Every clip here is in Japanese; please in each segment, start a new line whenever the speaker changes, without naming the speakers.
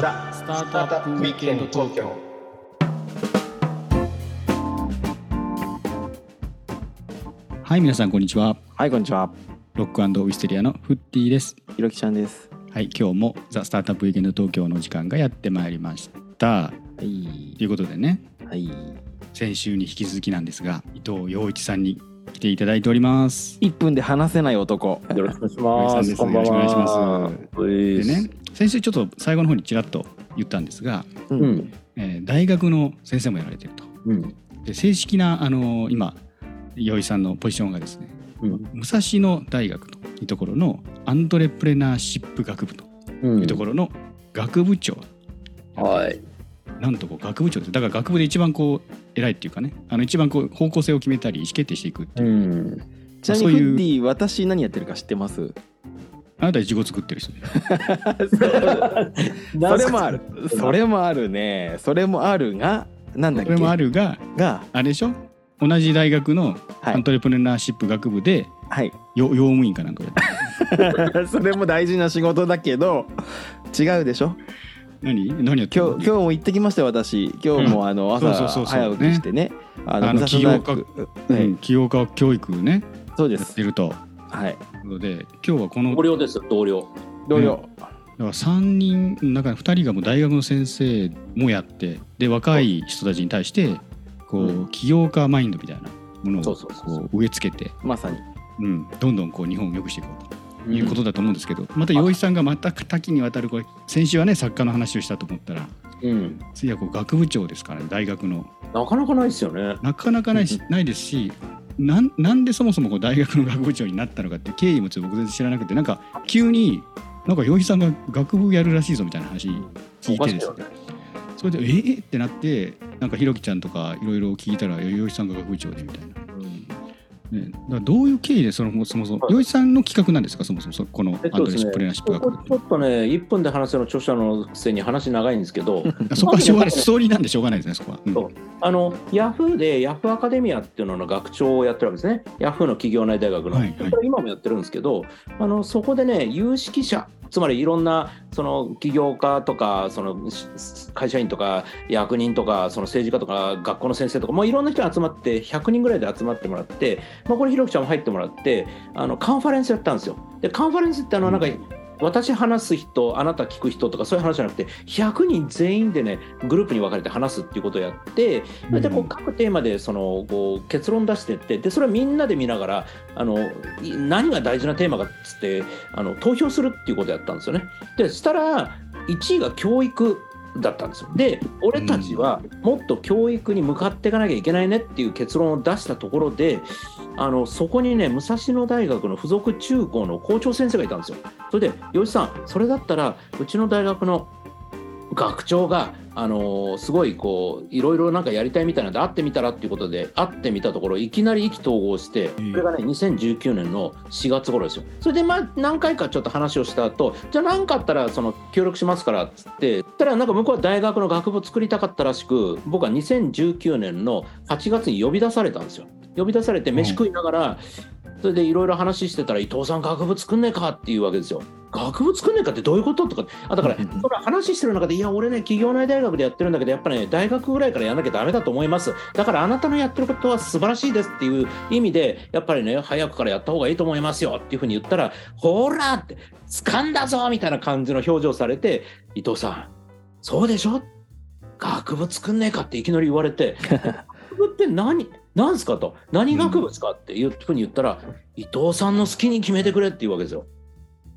ザ・スタートアップウィークエンド東京
はい皆さんこんにちは
はい、こんにちは。
ロックウィステリアのフッティです
ひろきちゃんです。
はい今日もザ・スタートアップウィークエンド東京の時間がやってまいりました
はい
と。いうことでね
はい。
先週に引き続きなんですが伊藤洋一さんに来ていただいております
一分で話せない男。
よろしくお願いし
ます。
こんばんは。
よろしくお願いします
で
でね先週ちょっと最後の方にちらっと言ったんですが、
う
う。ん。
えー大学の先生もやられてると
うん。
で正式なあの今洋一さんのポジションがですね
うん。
武蔵野大学というところのアントレプレナーシップ学部と
うん
いうところの学部長、
はい。
なんとこう学部長ですだから学部で一番こう偉いっていうかねあの一番こう方向性を決めたり意思決定していくっていう、
うん。
ちなみ
そういう
にフッディ、私何やってるか知ってます？
あなたいちご作ってる人で
それもある。それもあるね。それもあるが、なんだっけ？
これもあるが
が、
あれでしょ？同じ大学の
はい。
アントレプレナーシップ学部で
はい。
よ用務員かなんか
それも大事な仕事だけど。違うでしょ？
何？何やってる
今日今日も行ってきましたよ私。今日もあの朝早起きしてね。あの
あの
武蔵野大学はい。
うん、起業家教育ね。やっ
そうです。
てると
はい。
いうことで今日はこの
同僚ですよ、同僚。
同僚。
だから3人の中に2人がもう大学の先生もやってで若い人たちに対してこう、
うん。
起業家マインドみたいなものを
そうそうそうそう。
こう植え付けて、
まさに。
うん、どんどんこう日本を良くしていこうと。いうことだと思うんですけど、また洋一さんがまた多岐にわたるこれ先週はね作家の話をしたと思ったら
うん。
次はこう学部長ですからね大学の。
なかなかないですよね。
なかなかないしないですしなんなんでそもそもこう大学の学部長になったのかって経緯もちょっと僕全然知らなくてなんか急になんか洋一さんが学部やるらしいぞみたいな話聞いてですね。それでえー、ってなってなんかひろきちゃんとかいろいろ聞いたら洋一さんが学部長でみたいな、ね、だどういう経緯でそのそもそも
はい。
洋一さんの企画なんですか？そもそもそこのアントレ
えっとですね
シプレナーシップ
こ
学部
こちょっとね、1分で話せの著者のくせに話長いんですけど、
あそこはしょうがない。ストーリーなんでしょうがないですねそこは、うん。
あの、ヤフーでヤフーアカデミアっていうのの学長をやってるわけですね。ヤフーの企業内大学の。
はいはい。
今もやってるんですけど、あのそこでね、有識者、つまりいろんなその起業家とか、その会社員とか、役人とか、その政治家とか、学校の先生とか、もういろんな人が集まって、100人ぐらいで集まってもらって、まあ、これ、ひろきちゃんも入ってもらって、あのカンファレンスやったんですよ。で、カンファレンスってあのなんか、私話す人、あなた聞く人とかそういう話じゃなくて、100人全員でね、グループに分かれて話すっていうことをやって、でこ
う
うん各テーマでそのこう結論出していって、でそれはみんなで見ながら、あのい何が大事なテーマかっつってあの投票するっていうことをやったんですよね。でそしたら1位が教育だったんですよ。で俺たちはもっと教育に向かっていかなきゃいけないねっていう結論を出したところであのそこにね武蔵野大学の附属中高の校長先生がいたんですよ。それで「吉さんそれだったらうちの大学の学長が、あのーすごいこういろいろなんかやりたいみたいなんで会ってみたらっていうことで会ってみたところいきなり意気投合して
うん。
それがね2019年の4月頃ですよ。それでまあ何回かちょっと話をした後じゃあ何かあったらその協力しますからっつってたらなんか向こうは大学の学部を作りたかったらしく僕は2019年の8月に呼び出されたんですよ。呼び出されて飯食いながら、それでいろいろ話してたら伊藤さん学部作んねえかっていうわけですよ。学部作んねえかってどういうこととか。あだから
うん
それ話してる中でいや俺ね企業内大学でやってるんだけどやっぱね大学ぐらいからやんなきゃダメだと思います。だからあなたのやってることは素晴らしいですっていう意味でやっぱりね早くからやった方がいいと思いますよっていうふうに言ったらほらって掴んだぞみたいな感じの表情されて伊藤さんそうでしょ？学部作んねえかっていきなり言われて。学部って何？何すかと何学部ですかっていうふうに言ったら、伊藤さんの好きに決めてくれっていうわけですよ。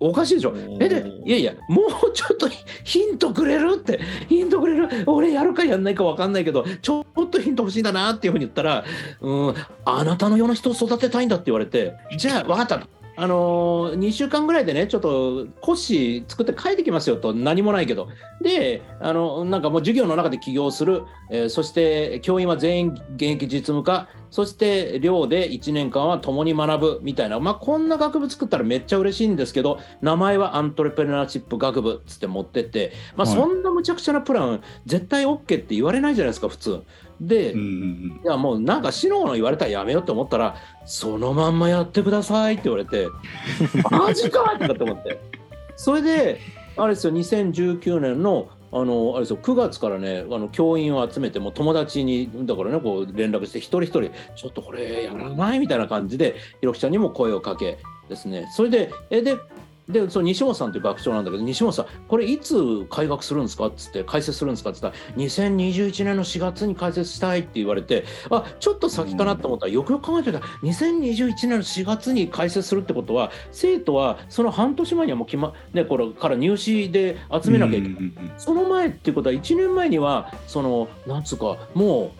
おかしいでしょえでいやいやもうちょっと ヒントくれるってヒントくれる俺やるかやんないか分かんないけどちょっとヒント欲しいんだなっていうふうに言ったら「うんあなたのような人を育てたいんだ」って言われて「じゃあ分かった」と。あのー、2週間ぐらいでねちょっと講師作って帰ってきますよと何もないけど。であのなんかもう授業の中で起業する、えーそして教員は全員現役実務家。そして寮で1年間は共に学ぶ。みたいな、まあ、こんな学部作ったらめっちゃ嬉しいんですけど名前はアントレプレナーシップ学部。っつって持ってって、まあ、
はい。
そんなむちゃくちゃなプラン絶対 OK って言われないじゃないですか普通。で、
うんうん
いやもうなんか死のもの言われたらやめようって思ったらそのまんまやってくださいって言われて マジかとかって思って。それであれですよ2019年のあのあれですよ9月からねあの教員を集めてもう友達にだからねこう連絡して一人一人ちょっとこれやらない？みたいな感じでひろきちゃんにも声をかけですね。それでえででその西本さんという学長なんだけど西本さんこれいつ開学するんですかっつって開設するんですかっつったら2021年の4月に開設したいって言われてあちょっと先かなと思ったらよくよく考えてたら2021年の4月に開設するってことは生徒はその半年前にはもう決まねこれから入試で集めなきゃいけない。その前っていうことは1年前にはそのなんつうかも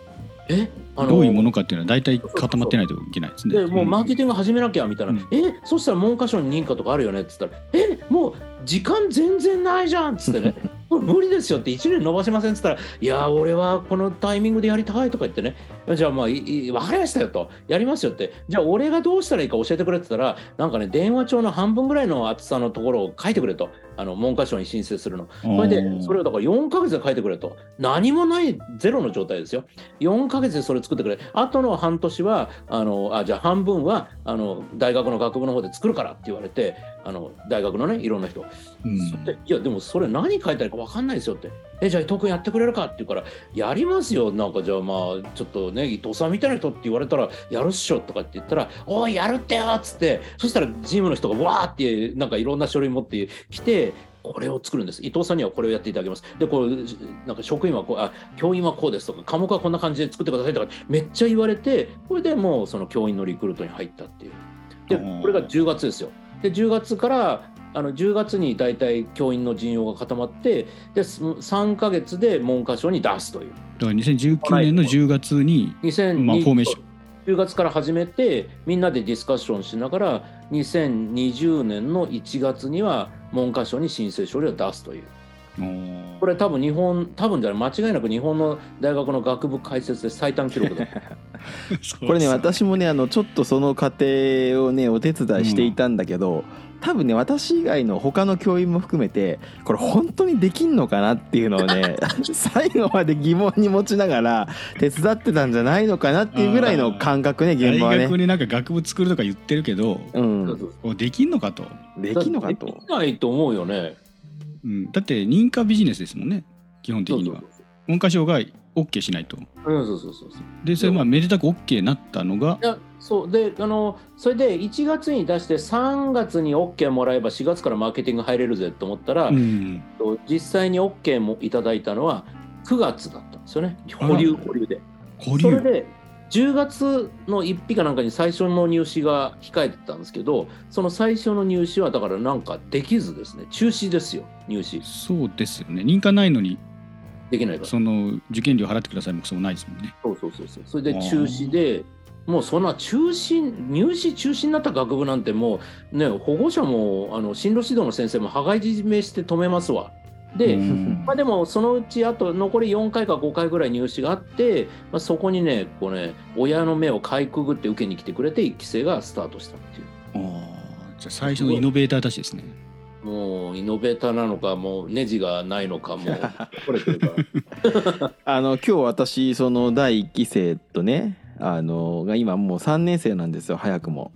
うえ？あ
どういうものかっていうのは大体固まってないといけないですね。
でもうマーケ
テ
ティング始めなきゃみたいな、
うん。
えそしたら文科省に認可とかあるよねっつったらえもう時間全然ないじゃんっつってね。これ無理ですよって1年延ばせませんっつったらいや俺はこのタイミングでやりたいとか言ってねじゃあまあいい分かりましたよと。やりますよって。じゃあ俺がどうしたらいいか教えてくれって言ったらなんかね電話帳の半分ぐらいの厚さのところを書いてくれと。あの文科省に申請するの。それでそれをだから4ヶ月で書いてくれと。何もないゼロの状態ですよ。4ヶ月でそれ作ってくれ。あとの半年はあのあじゃあ半分はあの大学の学部の方で作るからって言われてあの大学のねいろんな人、
うん。
いやでもそれ何書いてあるか分かんないですよって。えじゃあ伊藤君やってくれるかって言うからやりますよ。なんかじゃあまあちょっとね伊藤さんみたいな人って言われたらやるっしょとかって言ったらおいやるってよっつってそしたら事務の人がわーってなんかいろんな書類持ってきてこれを作るんです。伊藤さんにはこれをやっていただきます。でこれなんか職員はこうあ教員はこうですとか科目はこんな感じで作ってくださいとかめっちゃ言われてこれでもうその教員のリクルートに入ったっていう。で
うん。
これが10月ですよ。で10月からあの10月に大体教員の陣容が固まってです3か月で文科省に出すという
だから2019年の10月に、
2020
まあ、フォーメーション。
10月から始めてみんなでディスカッションしながら2020年の1月には文科省に申請書類を出すという。これ多分日本多分じゃない間違いなく日本の大学の学部開設で最短記録だ。
これね私もねあのちょっとその過程をねお手伝いしていたんだけど、多分ね私以外の他の教員も含めてこれ本当にできんのかなっていうのをね 最後まで疑問に持ちながら手伝ってたんじゃないのかなっていうぐらいの感覚ね現場はね。
大学になんか学部作るとか言ってるけど、
うん、
できんのかと、
できんのかと。
で。きないと思うよね。
うん、だって認可ビジネスですもんね基本的には。文科省が OK しないと。
そうそうそうそうそう。
でそれまあめでたく OK になったのが。
いやそう。であのそれで1月に出して3月に OK もらえば4月からマーケティング入れるぜと思ったら、
うん。
実際に OK もいただいたのは9月だったんですよね。保留保留で。
保留。
それで10月の1日かなんかに最初の入試が控えてたんですけどその最初の入試はだからなんかできずですね。中止ですよ入試。
そうですよね。認可ないのに
できないから。
その受験料払ってくださいもそうないですもんね。
そうそうそうそう。それで中止でもうそんな中止入試中止になった学部なんてもうね保護者もあの進路指導の先生も羽交い締めして止めますわ。で、
うん。
まあ、でもそのうちあと残り4回か5回ぐらい入試があって、まあ、そこにねこうね親の目をかいくぐって受けに来てくれて1期生がスタートしたっていう。
あー。じゃあ最初のイノベーターたちですね
イノベーターなのかもうネジがないのかも れてるから
あの今日私その第1期生とねあのが今もう3年生なんですよ早くも。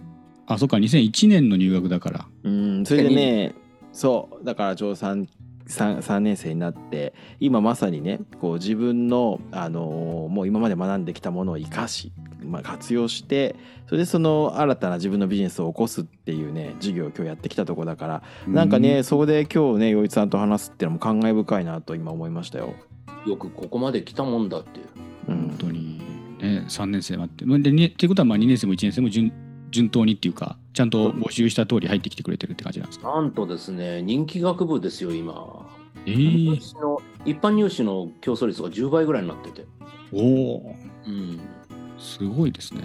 あそっか2001年の入学だから
うんそれでねそうだからちょうど 3, 3, 3年生になって今まさにねこう自分の、あのもう今まで学んできたものを生かし、まあ、活用してそれでその新たな自分のビジネスを起こすっていうね授業を今日やってきたとこだからなんかね、そこで今日ね陽一さんと話すっていうのも感慨深いなと今思いましたよ。
よくここまで来たもんだって。いう
うん。
本当にね3年生待ってでねっていうことはまあ2年生も1年生も順順当にっていうかちゃんと募集した通り入ってきてくれてるって感じなんですか？
なんとですね人気学部ですよ今。
えー、
一般入試の競争率が10倍ぐらいになってて、
おお
うん、
すごいですね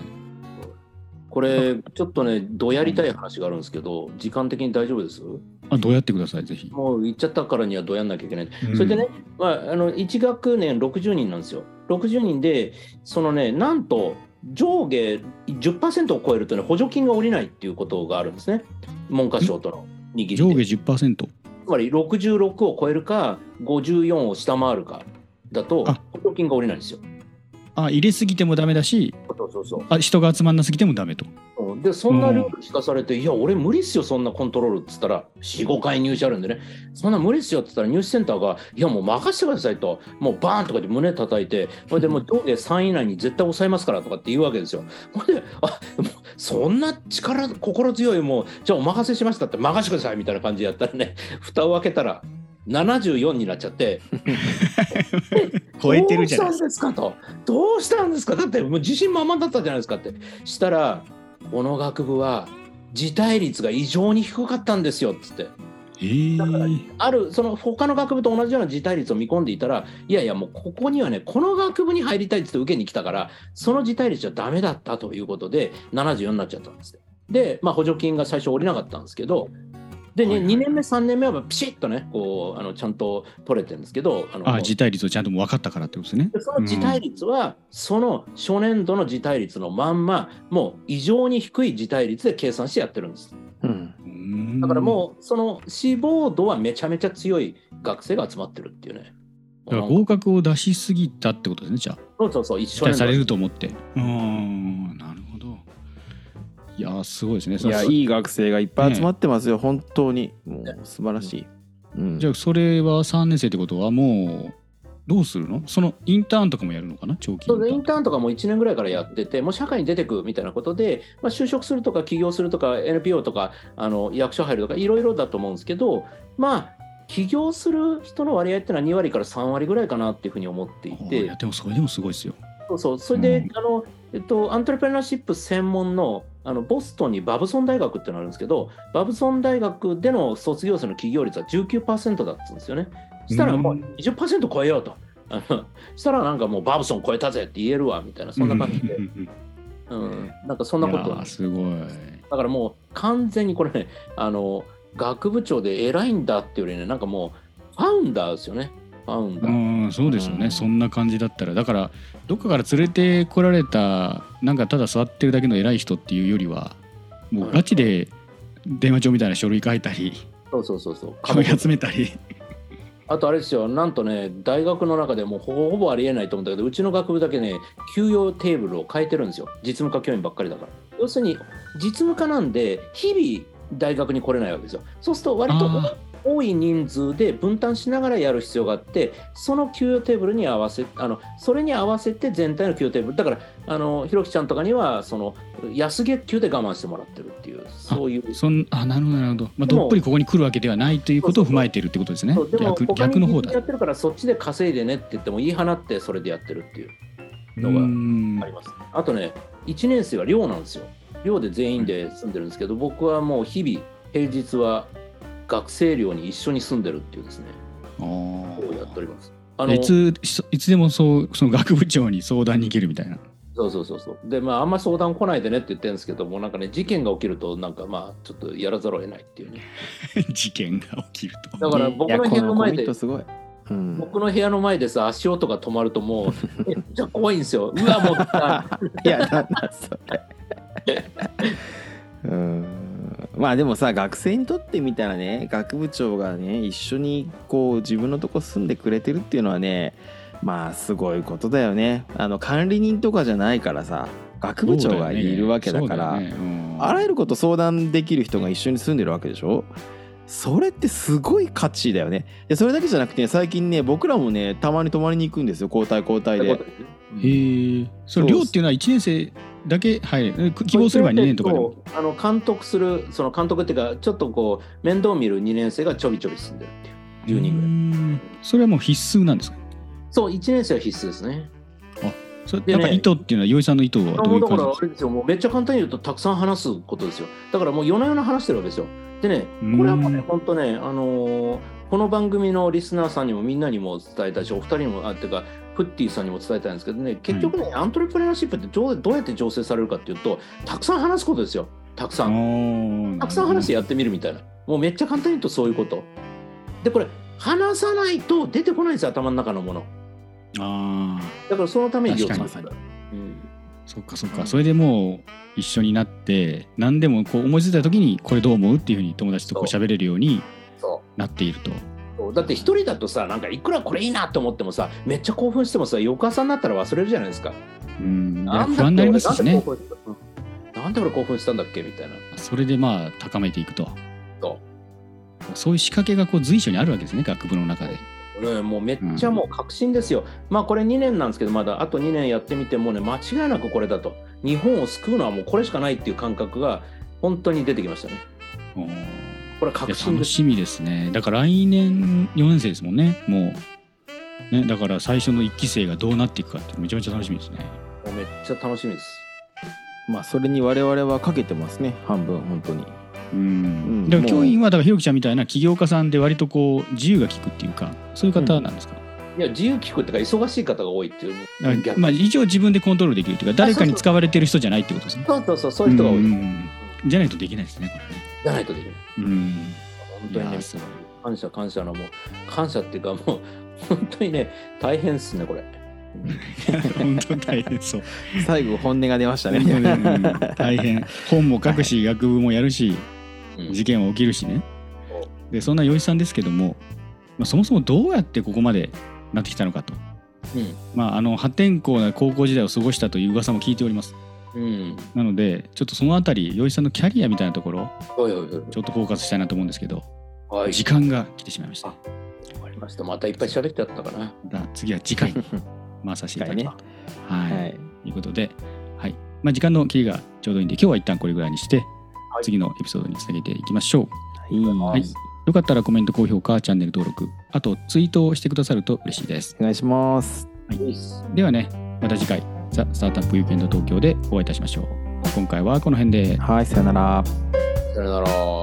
これちょっとねどやりたい話があるんですけど時間的に大丈夫です？
あどうやってくださいぜひ、
もう言っちゃったからにはどやんなきゃいけない。
うん
それでね、まあ、あの1学年60人なんですよ。60人で、そのね、なんと上下10%を超えるとね、補助金が下りないっていうことがあるんですね。文科省との握りで。
上下10%
つまり66を超えるか、54を下回るかだと
あ、
補助金が下りないんですよ。
あ入れすぎてもダメだし
そうそうそう。
あ人が集まんなすぎてもダメと。
うん。でそんなルール聞かされて、いや俺無理っすよそんなコントロールっつったら。45回入試あるんでね。そんな無理っすよっつったら入試センターがいやもう任せてくださいと。もうバーンとかで胸叩いて。それでもう上下3位以内に絶対抑えますからとかって言うわけですよ。ほんであそんな力心強いもうじゃあお任せしましたって任せてくださいみたいな感じでやったらね蓋を開けたら74になっちゃって。
超えてるじゃない。
どう
ですか
したんですかと。どうしたんですか。だってもう自信満々だったじゃないですかって。したらこの学部は辞退率が異常に低かったんですよっつって。
え。ー、
あるその他の学部と同じような辞退率を見込んでいたらいやいやもうここにはねこの学部に入りたいっつって受けに来たからその辞退率じゃダメだったということで74になっちゃったんですで、まあ、補助金が最初下りなかったんですけどで、ね
はいはい
2年目3年目はピシッとねこうあのちゃんと取れてるんですけどあの
あ辞退率をちゃんと分かったからってことですね。
でその辞退率は、その初年度の辞退率のまんま、もう異常に低い辞退率で計算してやってるんです。
うん。
うん
だからもう、その志望度はめちゃめちゃ強い学生が集まってるっていうね。
だから合格を出しすぎたってことですねじゃあ。
そうそうそう、一
期
緒
待されると思って。うんなるいやーすごいですね。
いや
そ
いい学生がいっぱい集まってますよ、本当に。もう素晴らしい、うん、
じゃあそれは3年生ってことはもうどうするの？そのインターンとかもやるのかな？長期インターン。
そうでインターンとかも1年ぐらいからやってて、もう社会に出てくみたいなことで、まあ、就職するとか起業するとか NPO とかあの役所入るとかいろいろだと思うんですけど、まあ、起業する人の割合っていうのは2割から3割ぐらいかなっていうふうに思ってい
い
て。
やでもそれでもすごいですよ。
そうそう、それで、
うん。
あの、えっと、アントレプレナーシップ専門の、あの、ボストンにバブソン大学っていうのがあるんですけど、バブソン大学での卒業生の起業率は19%だったんですよね。したらもう20%超えようと。あのしたらなんかもうバブソン超えたぜって言えるわみたいな、そんな感じで、うん、なんかそんなこと。
すごい。
だからもう完全にこれね、あの、学部長で偉いんだっていうよりね、なんかもう、ファウンダーですよね。ファウンダ
う
ー。
んそうですよね、
うん。
そんな感じだったら。だからどっかから連れてこられたなんかただ座ってるだけの偉い人っていうよりはもうガチで電話帳みたいな書類書いたり
そうそうそうそう。
紙集めたり
あとあれですよ、なんとね、大学の中でもうほぼほぼありえないと思うんだけど、うちの学部だけね、給与テーブルを変えてるんですよ。実務科教員ばっかりだから。要するに、実務科なんで、日々大学に来れないわけですよ。そうすると、割と
あ
多い人数で分担しながらやる必要があって、その給与テーブルに合わせ、あのそれに合わせて全体の給与テーブル、だから、あのひろきちゃんとかには、その安月給で我慢してもらってるっていう、そういう。
そんあなるほどなるほど、まあ、どっぷりここに来るわけではないということを踏まえているってことですね逆
他
逆の方だ
にやってるからそっちで稼いでねって言っても言い放ってそれでやってるっていうのが
うん
あります。あとね、1年生は寮なんですよ。寮で全員で住んでるんですけど、僕はもう日々、平日は学生寮に一緒に住んでるっていうですね、
あ
こうやっております。あ
ーいついつでもそうその学部長に相談に行けるみたいな
そうそうそうそう。で、まあ、あんま相談来ないでねって言ってるんですけども、なんかね、事件が起きると、なんかまあ、ちょっとやらざるを得ないっていうね。
事件が起きると
だから僕の部屋の前で
すごい、うん、
僕の部屋の前でさ、足音が止まるともう、めっちゃ怖いんですよ。うわ、もう、あ
いやなんだそれうんまあでもさ学生にとってみたらね学部長がね一緒にこう自分のとこ住んでくれてるっていうのはねまあすごいことだよね。あの管理人とかじゃないからさ学部長がいるわけだから
ね。うん。
あらゆること相談できる人が一緒に住んでるわけでしょ？それってすごい価値だよね。でそれだけじゃなくてね最近ね僕らもねたまに泊まりに行くんですよ。交代交代で。
へえ。それ寮っていうのは1年生だけ入る希望すれば2年とかでも。
あの監督するその監督っていうかちょっとこう面倒を見る2年生がちょびちょび住んでるっていう。10人ぐらい。
うんそれはもう必須なんですか？
そう1年生は必須ですね。
それなんか意図っていうのは、よいさんの意図はどういう
だか
感じです
らあれですよもうめっちゃ簡単に言うとたくさん話すことですよだか？らもう夜な夜な話してるわけですよでねこれはもうね
うん
本当ねあのーこの番組のリスナーさんにもみんなにも伝えたいしお二人にもあっていうかプッティさんにも伝えたいんですけどね結局ね、アントレプレナーシップってどうどうやって醸成されるかっていうとたくさん話すことですよ。たくさん。
ん。
たくさん話してやってみるみたいな。もうめっちゃ簡単に言うとそういうこと。で、これ、話さないと出てこないんですよ、頭の中のもの。
ああ
だからそのために量産
そっかそっか。それでもう一緒になって何でもこう思いついた時にこれどう思うっていうふうに友達とこう
そ
喋れるように
そ
なっていると。
だって一人だとさ、なんかいくらこれいいなと思ってもさ、めっちゃ興奮してもさ、翌朝になったら忘れるじゃないですか。
うん不安になりますしね。
俺なんで俺興奮したんだっけみたいな。
それでまあ高めていくと。
そ
そういう仕掛けがこう随所にあるわけですね学部の中で。
俺もうめっちゃもう確信ですよ、まあこれ2年なんですけどまだあと2年やってみてもうね間違いなくこれだと。日本を救うのはもうこれしかないっていう感覚が本当に出てきましたねこれ
いや
確信
楽しみですね。だから来年4年生ですもんね。もう。ねだから最初の1期生がどうなっていくかってめちゃめちゃ楽しみですね。
もうめっちゃ楽しみです。
まあそれに我々はかけてますね。半分本当に。
うん。
うん
だから教員はだからひろきちゃんみたいな起業家さんで割とこう自由が利くっていうかそういう方なんですか,、
いや自由聞くっていうか忙しい方が多いっていう。
だからまあ、一応自分でコントロールできるっていうか誰かに使われてる人じゃないってことですね。
そうそうそうそういう人が多い、
ん。じゃないとできないですねこ
じゃないとできない。
うん。
本当にね感謝感謝のもう感謝っていうかもう 本当にね大変っすねこれ。
本当大変そう。
最後本音が出ましたね。
うん大変。本も書くし学部もやるし
うん。
事件は起きるしね。でそんな洋一さんですけども、まあ、そもそもどうやってここまでなってきたのかと、
うん。
まあ、あの破天荒な高校時代を過ごしたという噂も聞いております
うん。
なのでちょっとそのあたり洋一さんのキャリアみたいなところ
はいはいはい
ちょっとフォーカスしたいなと思うんですけど、
はい。
時間が来てしまいました。
あわかりました。またいっぱい喋ってやったかな。
次は次回に回 させていただきます、はい、
はい。
ということで、はい。まあ、時間の切りがちょうどいいんで今日は一旦これぐらいにして、次のエピソードにつなげていきましょう。
はい。
はい。よかったらコメント高評価チャンネル登録あとツイートをしてくださると嬉しいです。
お願いします。
ではねまた次回ザ・スタートアップウィークエンド東京でお会いいたしましょう。今回はこの辺で。
はいさよなら。
さよなら